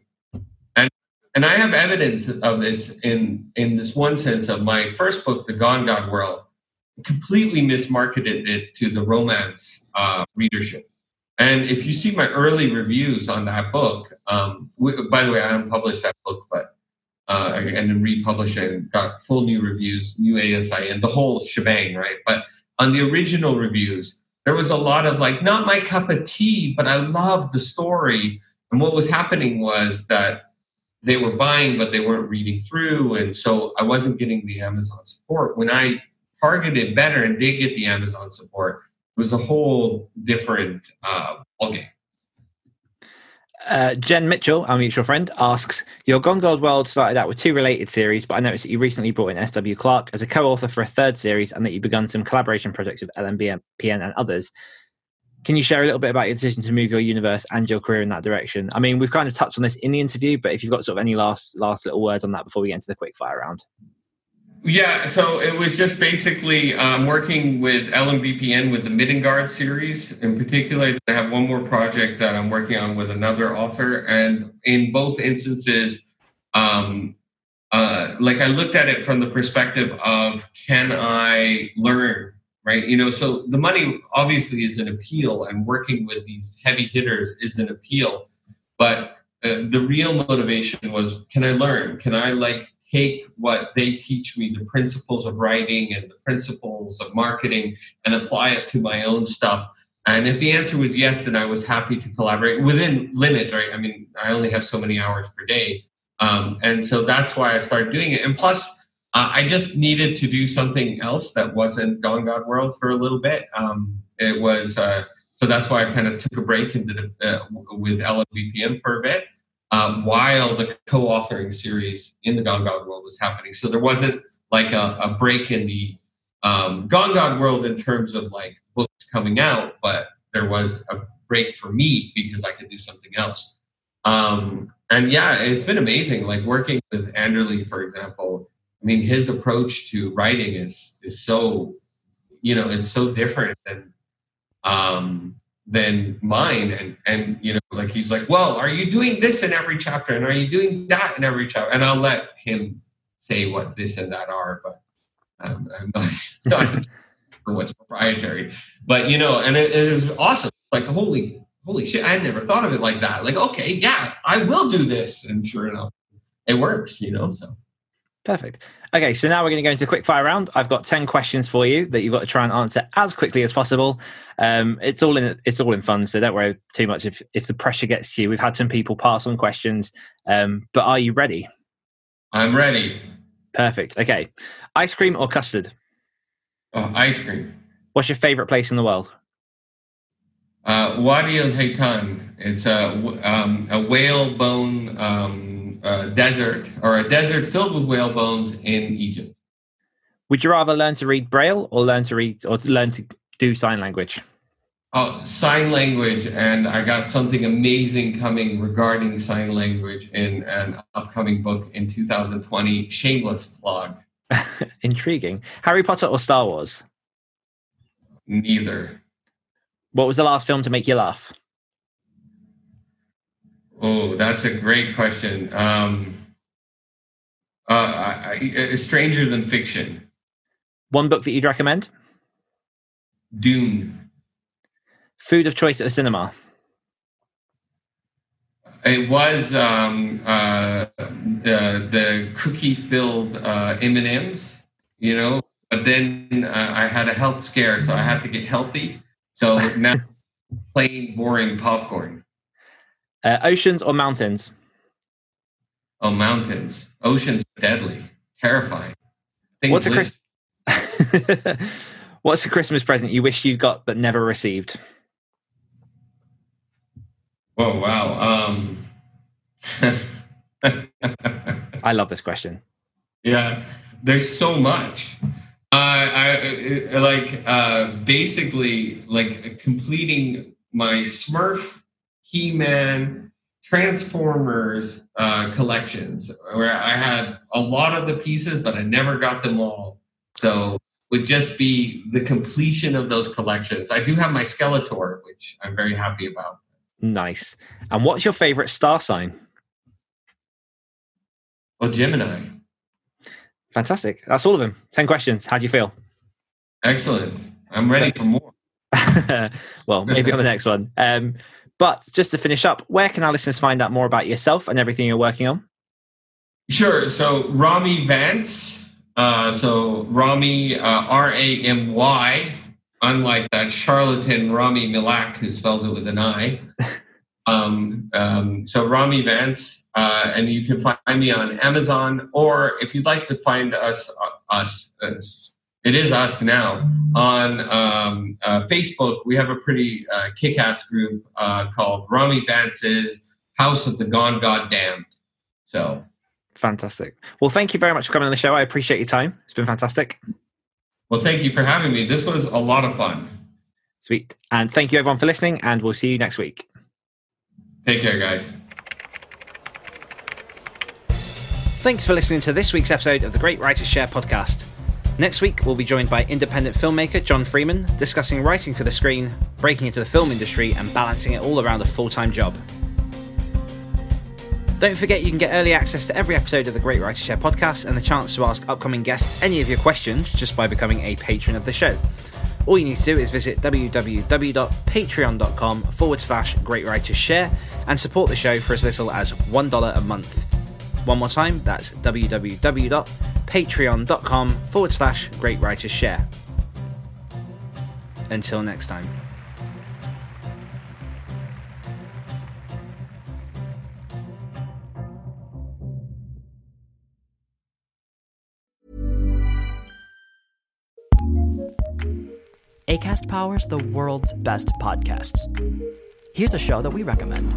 And and I have evidence of this in in this one sense of my first book, The Gone God World, completely mismarketed it to the romance uh, readership. And if you see my early reviews on that book, um, we, by the way, I unpublished that book, but uh, and then republished it got full new reviews, new ASIN, and the whole shebang, right? But on the original reviews, there was a lot of like, not my cup of tea, but I loved the story. And what was happening was that they were buying, but they weren't reading through. And so I wasn't getting the Amazon support. When I targeted better and did get the Amazon support, it was a whole different uh, ballgame. Uh, Jen Mitchell, our mutual friend, asks Your Gone God World started out with two related series, but I noticed that you recently brought in S.W. Clark as a co author for a third series and that you've begun some collaboration projects with LMBM, PN, and others. Can you share a little bit about your decision to move your universe and your career in that direction? I mean, we've kind of touched on this in the interview, but if you've got sort of any last last little words on that before we get into the quick fire round. Yeah, so it was just basically um, working with LMBPN with the Midgard series. In particular, I have one more project that I'm working on with another author, and in both instances, um, uh, like I looked at it from the perspective of can I learn, right? You know, so the money obviously is an appeal, and working with these heavy hitters is an appeal, but uh, the real motivation was can I learn? Can I like take what they teach me, the principles of writing and the principles of marketing, and apply it to my own stuff? And if the answer was yes, then I was happy to collaborate within limit, right? I mean, I only have so many hours per day. Um, and so that's why I started doing it. And plus, uh, I just needed to do something else that wasn't Gone God World for a little bit. Um, it was, uh, so that's why I kind of took a break into the, uh, with LMBPN for a bit um, while the co-authoring series in the Gone God world was happening. So there wasn't like a, a break in the um, Gone God world in terms of like books coming out, but there was a break for me because I could do something else. Um, and yeah, it's been amazing. Like working with Anderle, for example. I mean, his approach to writing is is so, you know, it's so different than um, than mine. And and you know like he's like well are you doing this in every chapter? And are you doing that in every chapter? And i'll let him say what this and that are but um, i'm not, not what's proprietary. But you know and it, it is awesome. Like holy holy shit i never thought of it like that. Like okay yeah i will do this. And sure enough it works you know so Perfect. Okay, so now we're going to go into a quick fire round. I've got ten questions for you that you've got to try and answer as quickly as possible. Um, it's all in it's all in fun, so don't worry too much if if the pressure gets to you. We've had some people pass on questions, um, but are you ready? I'm ready. Perfect. Okay, ice cream or custard? Oh, ice cream. What's your favorite place in the world? Uh, Wadi al Hitan. It's a um, a whalebone. Um, uh, desert or a desert filled with whale bones in Egypt. Would you rather learn to read Braille or learn to read or learn to do sign language? Oh, sign language, and I got something amazing coming regarding sign language in an upcoming book in 2020. Shameless plug. Intriguing. Harry Potter or Star Wars? Neither. What was the last film to make you laugh? Oh, that's a great question. Um, uh, I, I, Stranger Than Fiction. One book that you'd recommend? Dune. Food of choice at the cinema? It was um, uh, the, the cookie-filled uh, M&Ms, you know. But then uh, I had a health scare, so I had to get healthy. So now plain, boring popcorn. Uh, oceans or mountains? Oh, mountains. Oceans are deadly, terrifying. Things What's a Chris- What's a Christmas present you wish you got but never received? Oh wow. Um... I love this question. Yeah, there's so much. Uh, I, I like uh, basically like completing my Smurf he Man, Transformers uh, collections where I had a lot of the pieces, but I never got them all. So would just be the completion of those collections. I do have my Skeletor, which I'm very happy about. Nice. And what's your favorite star sign? Well, Gemini. Fantastic. That's all of them. 10 questions. How do you feel? Excellent. I'm ready for more. well, maybe on the next one. Um, but just to finish up, where can our listeners find out more about yourself and everything you're working on? Sure. So Ramy Vance. Uh, so Ramy uh, R A M Y, unlike that charlatan Rami Malek who spells it with an I. um, um, so Ramy Vance, uh, and you can find me on Amazon, or if you'd like to find us, uh, us, us it is us now on um, uh, Facebook. We have a pretty uh, kick-ass group uh, called Ramy Vance's House of the Gone Goddamned. So fantastic. Well, thank you very much for coming on the show. I appreciate your time. It's been fantastic. Well, thank you for having me. This was a lot of fun. Sweet. And thank you everyone for listening, and we'll see you next week. Take care, guys. Thanks for listening to this week's episode of the Great Writers Share podcast. Next week, we'll be joined by independent filmmaker John Freeman, discussing writing for the screen, breaking into the film industry, and balancing it all around a full time job. Don't forget you can get early access to every episode of the Great Writers Share podcast and the chance to ask upcoming guests any of your questions just by becoming a patron of the show. All you need to do is visit www.patreon.com forward slash Great Writers Share and support the show for as little as $1 a month. One more time, that's www.patreon.com forward slash Great Writers Share. Until next time. ACAST powers the world's best podcasts. Here's a show that we recommend.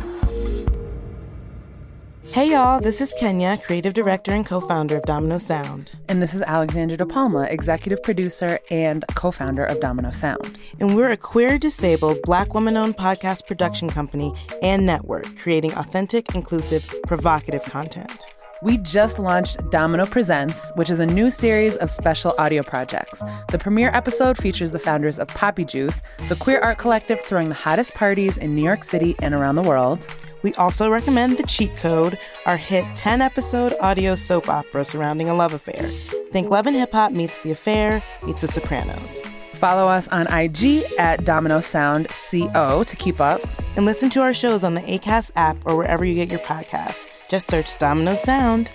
Hey y'all, this is Kenya, creative director and co founder of Domino Sound. And this is Alexandra De Palma, executive producer and co founder of Domino Sound. And we're a queer, disabled, black woman owned podcast production company and network creating authentic, inclusive, provocative content. We just launched Domino Presents, which is a new series of special audio projects. The premiere episode features the founders of Papi Juice, the queer art collective throwing the hottest parties in New York City and around the world. We also recommend The Cheat Code, our hit 10 episode audio soap opera surrounding a love affair. Think Love and Hip Hop meets The Affair meets The Sopranos. Follow us on IG at Domino Sound CO to keep up. And listen to our shows on the ACAST app or wherever you get your podcasts. Just search Domino Sound.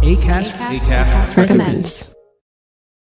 ACAST, ACAST, ACAST recommends.